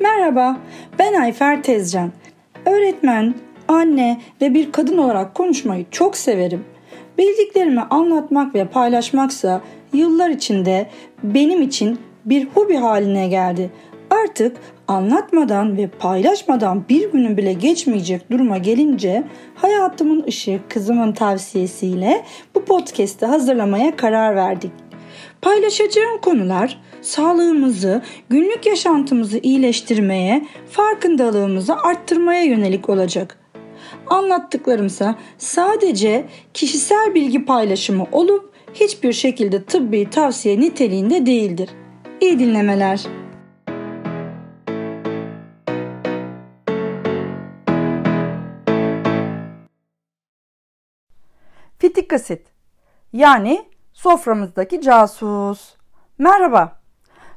Merhaba, ben Ayfer Tezcan. Öğretmen, anne ve bir kadın olarak konuşmayı çok severim. Bildiklerimi anlatmak ve paylaşmaksa yıllar içinde benim için bir hobi haline geldi. Artık anlatmadan ve paylaşmadan bir günün bile geçmeyecek duruma gelince hayatımın ışığı kızımın tavsiyesiyle bu podcast'i hazırlamaya karar verdik. Paylaşacağım konular sağlığımızı, günlük yaşantımızı iyileştirmeye, farkındalığımızı arttırmaya yönelik olacak. Anlattıklarımsa sadece kişisel bilgi paylaşımı olup hiçbir şekilde tıbbi tavsiye niteliğinde değildir. İyi dinlemeler. Fitik asit yani soframızdaki casus. Merhaba.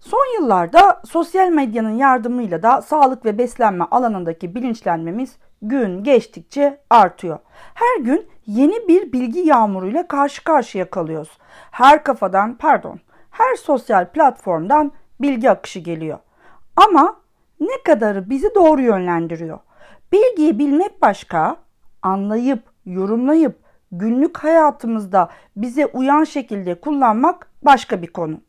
Son yıllarda sosyal medyanın yardımıyla da sağlık ve beslenme alanındaki bilinçlenmemiz gün geçtikçe artıyor. Her gün yeni bir bilgi yağmuruyla karşı karşıya kalıyoruz. Her kafadan, pardon, her sosyal platformdan bilgi akışı geliyor. Ama ne kadarı bizi doğru yönlendiriyor? Bilgiyi bilmek başka, anlayıp, yorumlayıp günlük hayatımızda bize uyan şekilde kullanmak başka bir konu.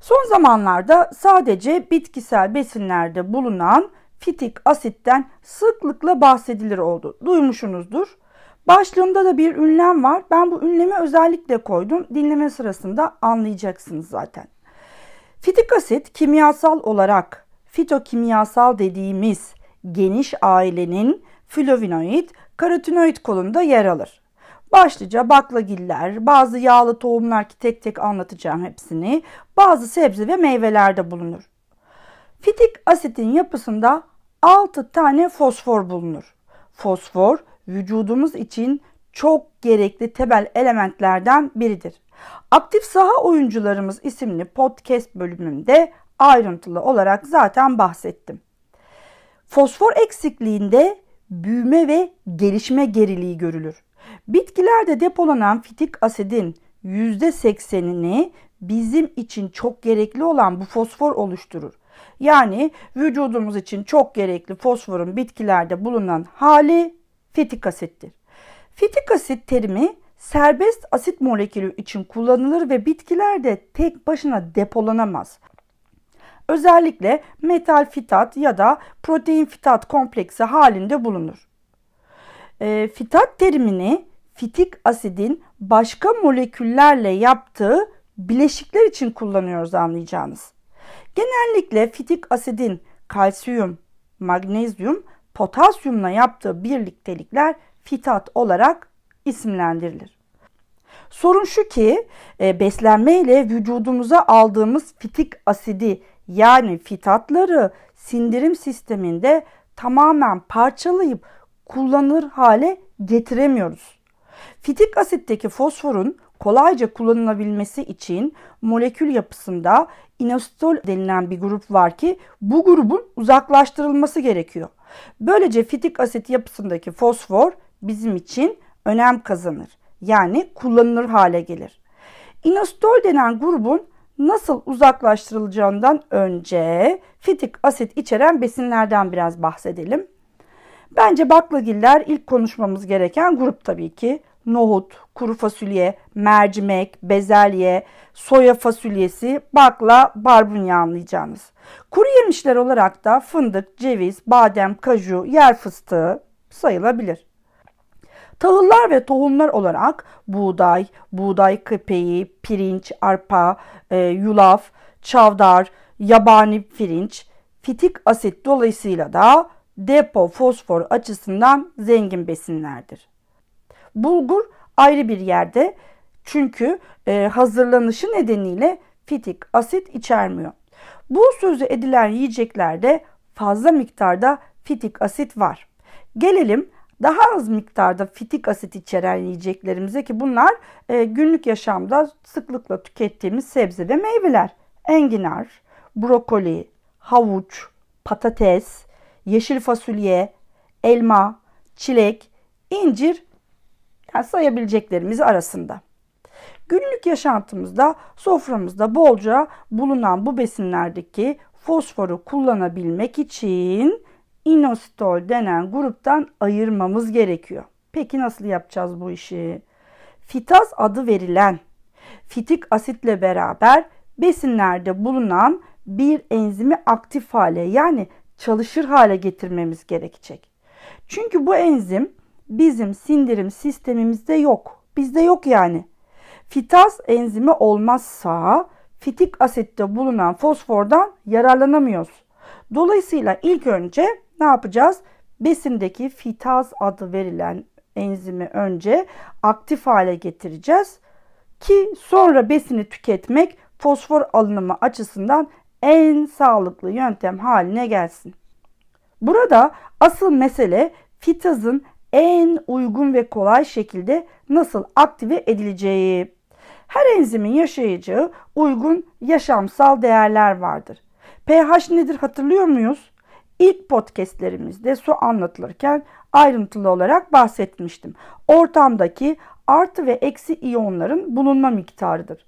Son zamanlarda sadece bitkisel besinlerde bulunan fitik asitten sıklıkla bahsedilir oldu. Duymuşsunuzdur. Başlığımda da bir ünlem var. Ben bu ünlemi özellikle koydum. Dinleme sırasında anlayacaksınız zaten. Fitik asit kimyasal olarak fitokimyasal dediğimiz geniş ailenin flavinoid, karotinoid kolunda yer alır. Başlıca baklagiller, bazı yağlı tohumlar ki tek tek anlatacağım hepsini, bazı sebze ve meyvelerde bulunur. Fitik asitin yapısında 6 tane fosfor bulunur. Fosfor vücudumuz için çok gerekli temel elementlerden biridir. Aktif Saha Oyuncularımız isimli podcast bölümünde ayrıntılı olarak zaten bahsettim. Fosfor eksikliğinde büyüme ve gelişme geriliği görülür. Bitkilerde depolanan fitik asidin %80'ini bizim için çok gerekli olan bu fosfor oluşturur. Yani vücudumuz için çok gerekli fosforun bitkilerde bulunan hali fitik asittir. Fitik asit terimi serbest asit molekülü için kullanılır ve bitkilerde tek başına depolanamaz. Özellikle metal fitat ya da protein fitat kompleksi halinde bulunur. E, fitat terimini fitik asidin başka moleküllerle yaptığı bileşikler için kullanıyoruz anlayacağınız. Genellikle fitik asidin kalsiyum, magnezyum, potasyumla yaptığı birliktelikler fitat olarak isimlendirilir. Sorun şu ki e, beslenme ile vücudumuza aldığımız fitik asidi yani fitatları sindirim sisteminde tamamen parçalayıp kullanılır hale getiremiyoruz. Fitik asitteki fosforun kolayca kullanılabilmesi için molekül yapısında inositol denilen bir grup var ki bu grubun uzaklaştırılması gerekiyor. Böylece fitik asit yapısındaki fosfor bizim için önem kazanır. Yani kullanılır hale gelir. İnositol denen grubun nasıl uzaklaştırılacağından önce fitik asit içeren besinlerden biraz bahsedelim. Bence baklagiller ilk konuşmamız gereken grup tabii ki. Nohut, kuru fasulye, mercimek, bezelye, soya fasulyesi, bakla, barbunya anlayacağınız. Kuru yemişler olarak da fındık, ceviz, badem, kaju, yer fıstığı sayılabilir. Tahıllar ve tohumlar olarak buğday, buğday köpeği, pirinç, arpa, e, yulaf, çavdar, yabani pirinç, fitik asit dolayısıyla da depo fosfor açısından zengin besinlerdir. Bulgur ayrı bir yerde çünkü e, hazırlanışı nedeniyle fitik asit içermiyor. Bu sözü edilen yiyeceklerde fazla miktarda fitik asit var. Gelelim daha az miktarda fitik asit içeren yiyeceklerimize ki bunlar e, günlük yaşamda sıklıkla tükettiğimiz sebze ve meyveler. Enginar, brokoli, havuç, patates, yeşil fasulye, elma, çilek, incir yani sayabileceklerimiz arasında. Günlük yaşantımızda soframızda bolca bulunan bu besinlerdeki fosforu kullanabilmek için inositol denen gruptan ayırmamız gerekiyor. Peki nasıl yapacağız bu işi? Fitaz adı verilen fitik asitle beraber besinlerde bulunan bir enzimi aktif hale yani çalışır hale getirmemiz gerekecek. Çünkü bu enzim bizim sindirim sistemimizde yok. Bizde yok yani. Fitaz enzimi olmazsa fitik asitte bulunan fosfordan yararlanamıyoruz. Dolayısıyla ilk önce ne yapacağız? Besindeki fitaz adı verilen enzimi önce aktif hale getireceğiz ki sonra besini tüketmek fosfor alınımı açısından en sağlıklı yöntem haline gelsin. Burada asıl mesele fitazın en uygun ve kolay şekilde nasıl aktive edileceği. Her enzimin yaşayacağı uygun yaşamsal değerler vardır. pH nedir hatırlıyor muyuz? İlk podcastlerimizde su anlatılırken ayrıntılı olarak bahsetmiştim. Ortamdaki artı ve eksi iyonların bulunma miktarıdır.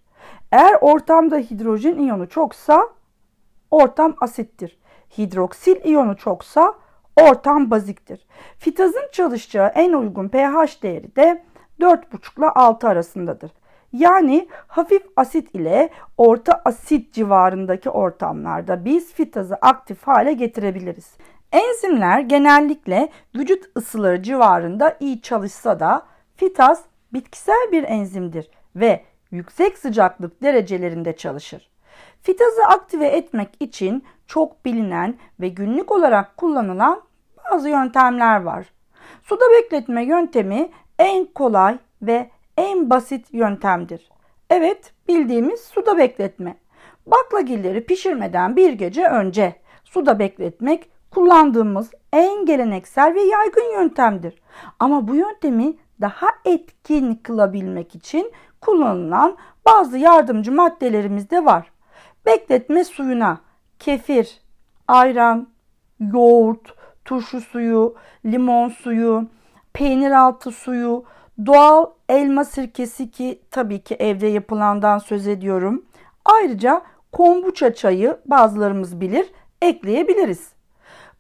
Eğer ortamda hidrojen iyonu çoksa ortam asittir. Hidroksil iyonu çoksa ortam baziktir. Fitazın çalışacağı en uygun pH değeri de 4,5 ile 6 arasındadır. Yani hafif asit ile orta asit civarındaki ortamlarda biz fitazı aktif hale getirebiliriz. Enzimler genellikle vücut ısıları civarında iyi çalışsa da fitaz bitkisel bir enzimdir ve yüksek sıcaklık derecelerinde çalışır. Fitazı aktive etmek için çok bilinen ve günlük olarak kullanılan bazı yöntemler var. Suda bekletme yöntemi en kolay ve en basit yöntemdir. Evet, bildiğimiz suda bekletme. Baklagilleri pişirmeden bir gece önce suda bekletmek kullandığımız en geleneksel ve yaygın yöntemdir. Ama bu yöntemi daha etkin kılabilmek için kullanılan bazı yardımcı maddelerimiz de var. Bekletme suyuna kefir, ayran, yoğurt, turşu suyu, limon suyu, peynir altı suyu, doğal elma sirkesi ki tabii ki evde yapılandan söz ediyorum. Ayrıca kombuça çayı bazılarımız bilir ekleyebiliriz.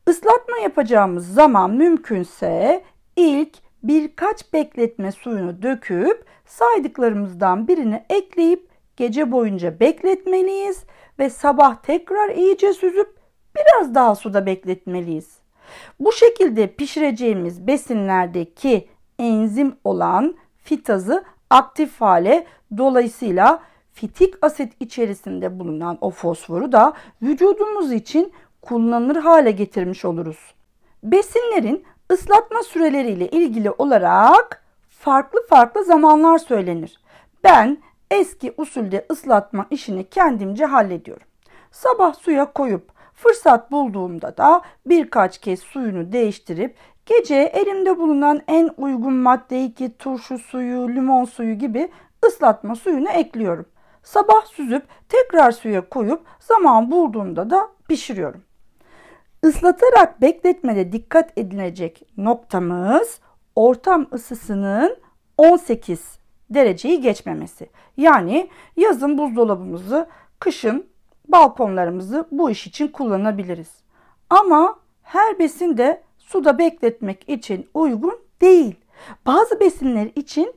Islatma yapacağımız zaman mümkünse ilk birkaç bekletme suyunu döküp saydıklarımızdan birini ekleyip gece boyunca bekletmeliyiz ve sabah tekrar iyice süzüp biraz daha suda bekletmeliyiz. Bu şekilde pişireceğimiz besinlerdeki enzim olan fitazı aktif hale dolayısıyla fitik asit içerisinde bulunan o fosforu da vücudumuz için kullanılır hale getirmiş oluruz. Besinlerin ıslatma süreleriyle ilgili olarak farklı farklı zamanlar söylenir. Ben eski usulde ıslatma işini kendimce hallediyorum. Sabah suya koyup fırsat bulduğumda da birkaç kez suyunu değiştirip gece elimde bulunan en uygun maddeyi ki turşu suyu, limon suyu gibi ıslatma suyunu ekliyorum. Sabah süzüp tekrar suya koyup zaman bulduğumda da pişiriyorum. Islatarak bekletmede dikkat edilecek noktamız ortam ısısının 18 dereceyi geçmemesi. Yani yazın buzdolabımızı, kışın balkonlarımızı bu iş için kullanabiliriz. Ama her besin de suda bekletmek için uygun değil. Bazı besinler için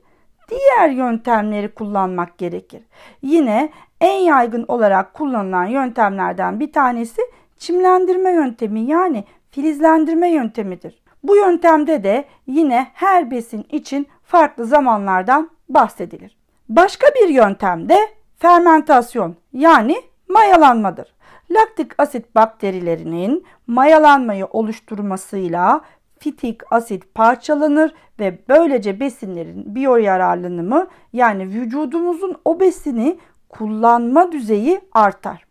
diğer yöntemleri kullanmak gerekir. Yine en yaygın olarak kullanılan yöntemlerden bir tanesi çimlendirme yöntemi yani filizlendirme yöntemidir. Bu yöntemde de yine her besin için farklı zamanlardan bahsedilir. Başka bir yöntem de fermentasyon yani mayalanmadır. Laktik asit bakterilerinin mayalanmayı oluşturmasıyla fitik asit parçalanır ve böylece besinlerin biyoyararlanımı yani vücudumuzun o besini kullanma düzeyi artar.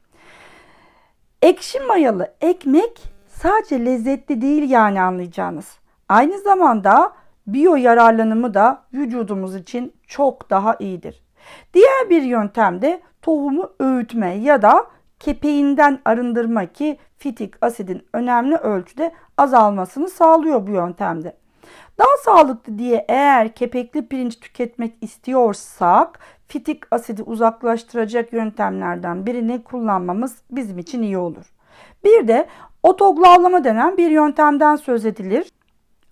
Ekşi mayalı ekmek sadece lezzetli değil yani anlayacağınız. Aynı zamanda biyo yararlanımı da vücudumuz için çok daha iyidir. Diğer bir yöntem de tohumu öğütme ya da kepeğinden arındırma ki fitik asidin önemli ölçüde azalmasını sağlıyor bu yöntemde. Daha sağlıklı diye eğer kepekli pirinç tüketmek istiyorsak fitik asidi uzaklaştıracak yöntemlerden birini kullanmamız bizim için iyi olur. Bir de otoglavlama denen bir yöntemden söz edilir.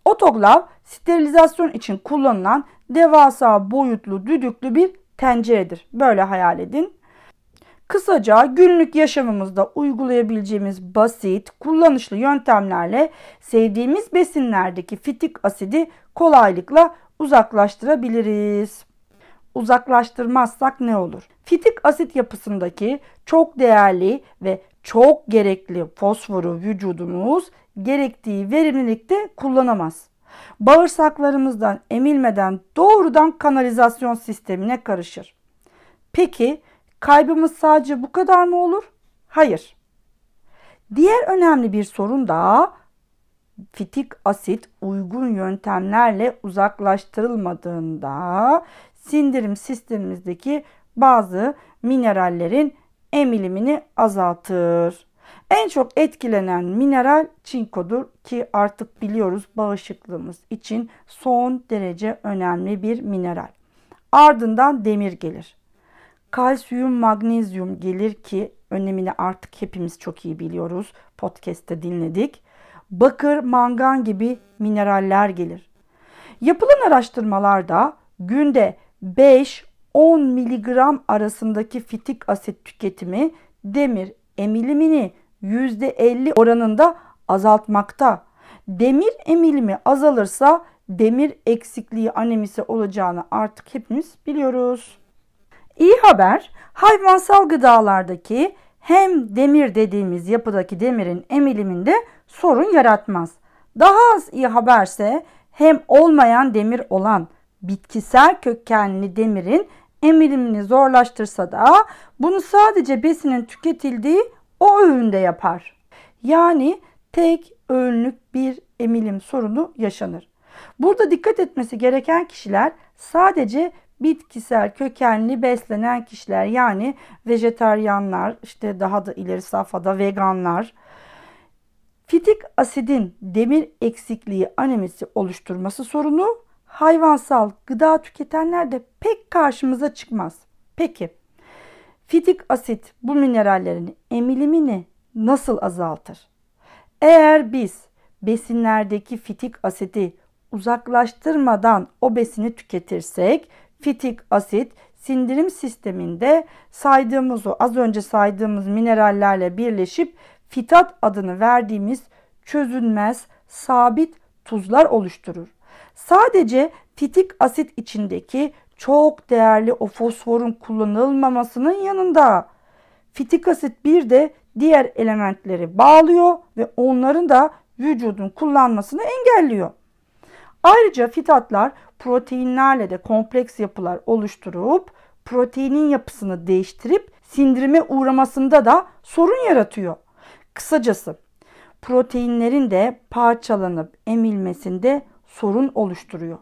Otoglav sterilizasyon için kullanılan devasa boyutlu düdüklü bir tenceredir. Böyle hayal edin. Kısaca günlük yaşamımızda uygulayabileceğimiz basit, kullanışlı yöntemlerle sevdiğimiz besinlerdeki fitik asidi kolaylıkla uzaklaştırabiliriz. Uzaklaştırmazsak ne olur? Fitik asit yapısındaki çok değerli ve çok gerekli fosforu vücudumuz gerektiği verimlilikte kullanamaz. Bağırsaklarımızdan emilmeden doğrudan kanalizasyon sistemine karışır. Peki kaybımız sadece bu kadar mı olur? Hayır. Diğer önemli bir sorun da fitik asit uygun yöntemlerle uzaklaştırılmadığında sindirim sistemimizdeki bazı minerallerin emilimini azaltır. En çok etkilenen mineral çinkodur ki artık biliyoruz bağışıklığımız için son derece önemli bir mineral. Ardından demir gelir. Kalsiyum, magnezyum gelir ki önemini artık hepimiz çok iyi biliyoruz. Podcast'te dinledik. Bakır, mangan gibi mineraller gelir. Yapılan araştırmalarda günde 5-10 miligram arasındaki fitik asit tüketimi demir emilimini %50 oranında azaltmakta. Demir emilimi azalırsa demir eksikliği anemisi olacağını artık hepimiz biliyoruz. İyi haber hayvansal gıdalardaki hem demir dediğimiz yapıdaki demirin emiliminde sorun yaratmaz. Daha az iyi haberse hem olmayan demir olan bitkisel kökenli demirin emilimini zorlaştırsa da bunu sadece besinin tüketildiği o öğünde yapar. Yani tek öğünlük bir emilim sorunu yaşanır. Burada dikkat etmesi gereken kişiler sadece bitkisel kökenli beslenen kişiler yani vejeteryanlar işte daha da ileri safhada veganlar fitik asidin demir eksikliği anemisi oluşturması sorunu hayvansal gıda tüketenlerde pek karşımıza çıkmaz. Peki fitik asit bu minerallerin emilimini nasıl azaltır? Eğer biz besinlerdeki fitik asidi uzaklaştırmadan o besini tüketirsek fitik asit sindirim sisteminde saydığımız o az önce saydığımız minerallerle birleşip fitat adını verdiğimiz çözünmez sabit tuzlar oluşturur. Sadece fitik asit içindeki çok değerli o fosforun kullanılmamasının yanında fitik asit bir de diğer elementleri bağlıyor ve onların da vücudun kullanmasını engelliyor. Ayrıca fitatlar proteinlerle de kompleks yapılar oluşturup proteinin yapısını değiştirip sindirime uğramasında da sorun yaratıyor. Kısacası proteinlerin de parçalanıp emilmesinde sorun oluşturuyor.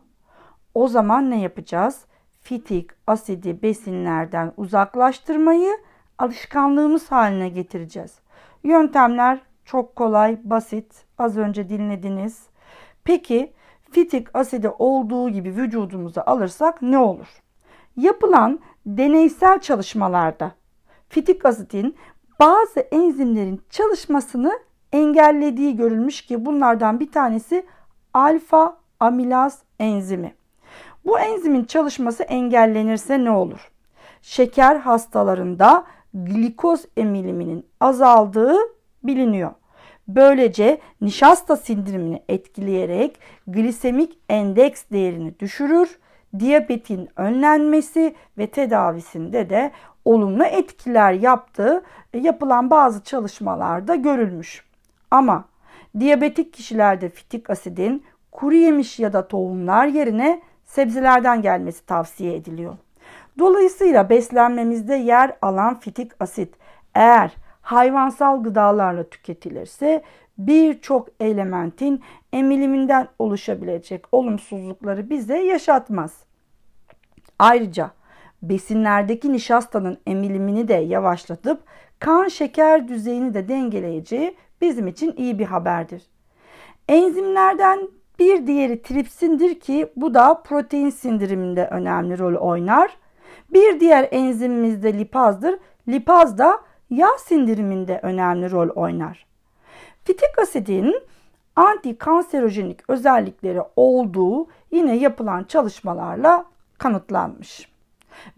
O zaman ne yapacağız? Fitik asidi besinlerden uzaklaştırmayı alışkanlığımız haline getireceğiz. Yöntemler çok kolay, basit. Az önce dinlediniz. Peki fitik asidi olduğu gibi vücudumuza alırsak ne olur? Yapılan deneysel çalışmalarda fitik asidin bazı enzimlerin çalışmasını engellediği görülmüş ki bunlardan bir tanesi alfa amilaz enzimi. Bu enzimin çalışması engellenirse ne olur? Şeker hastalarında glikoz emiliminin azaldığı biliniyor. Böylece nişasta sindirimini etkileyerek glisemik endeks değerini düşürür. Diyabetin önlenmesi ve tedavisinde de olumlu etkiler yaptığı e, yapılan bazı çalışmalarda görülmüş. Ama diyabetik kişilerde fitik asidin kuru yemiş ya da tohumlar yerine sebzelerden gelmesi tavsiye ediliyor. Dolayısıyla beslenmemizde yer alan fitik asit eğer hayvansal gıdalarla tüketilirse birçok elementin emiliminden oluşabilecek olumsuzlukları bize yaşatmaz. Ayrıca besinlerdeki nişastanın emilimini de yavaşlatıp kan şeker düzeyini de dengeleyeceği bizim için iyi bir haberdir. Enzimlerden bir diğeri tripsindir ki bu da protein sindiriminde önemli rol oynar. Bir diğer enzimimiz de lipazdır. Lipaz da yağ sindiriminde önemli rol oynar. Fitik asidin anti-kanserojenik özellikleri olduğu yine yapılan çalışmalarla kanıtlanmış.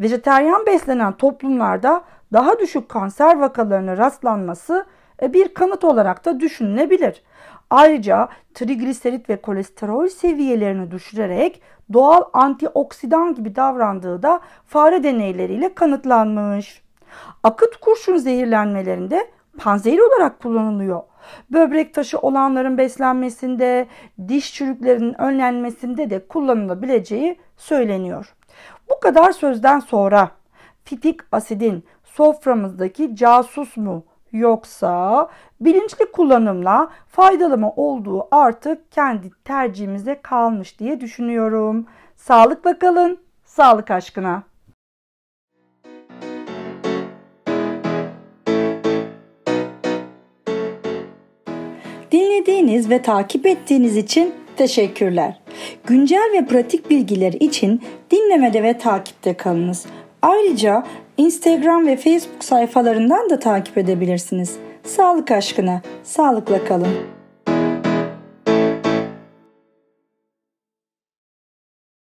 Vejeteryan beslenen toplumlarda daha düşük kanser vakalarına rastlanması e, bir kanıt olarak da düşünülebilir. Ayrıca trigliserit ve kolesterol seviyelerini düşürerek doğal antioksidan gibi davrandığı da fare deneyleriyle kanıtlanmış. Akıt kurşun zehirlenmelerinde panzehir olarak kullanılıyor. Böbrek taşı olanların beslenmesinde, diş çürüklerinin önlenmesinde de kullanılabileceği söyleniyor. Bu kadar sözden sonra fitik asidin soframızdaki casus mu yoksa bilinçli kullanımla faydalı mı olduğu artık kendi tercihimize kalmış diye düşünüyorum. Sağlıkla kalın, sağlık aşkına. Dinlediğiniz ve takip ettiğiniz için teşekkürler. Güncel ve pratik bilgiler için dinlemede ve takipte kalınız. Ayrıca Instagram ve Facebook sayfalarından da takip edebilirsiniz. Sağlık aşkına, sağlıkla kalın.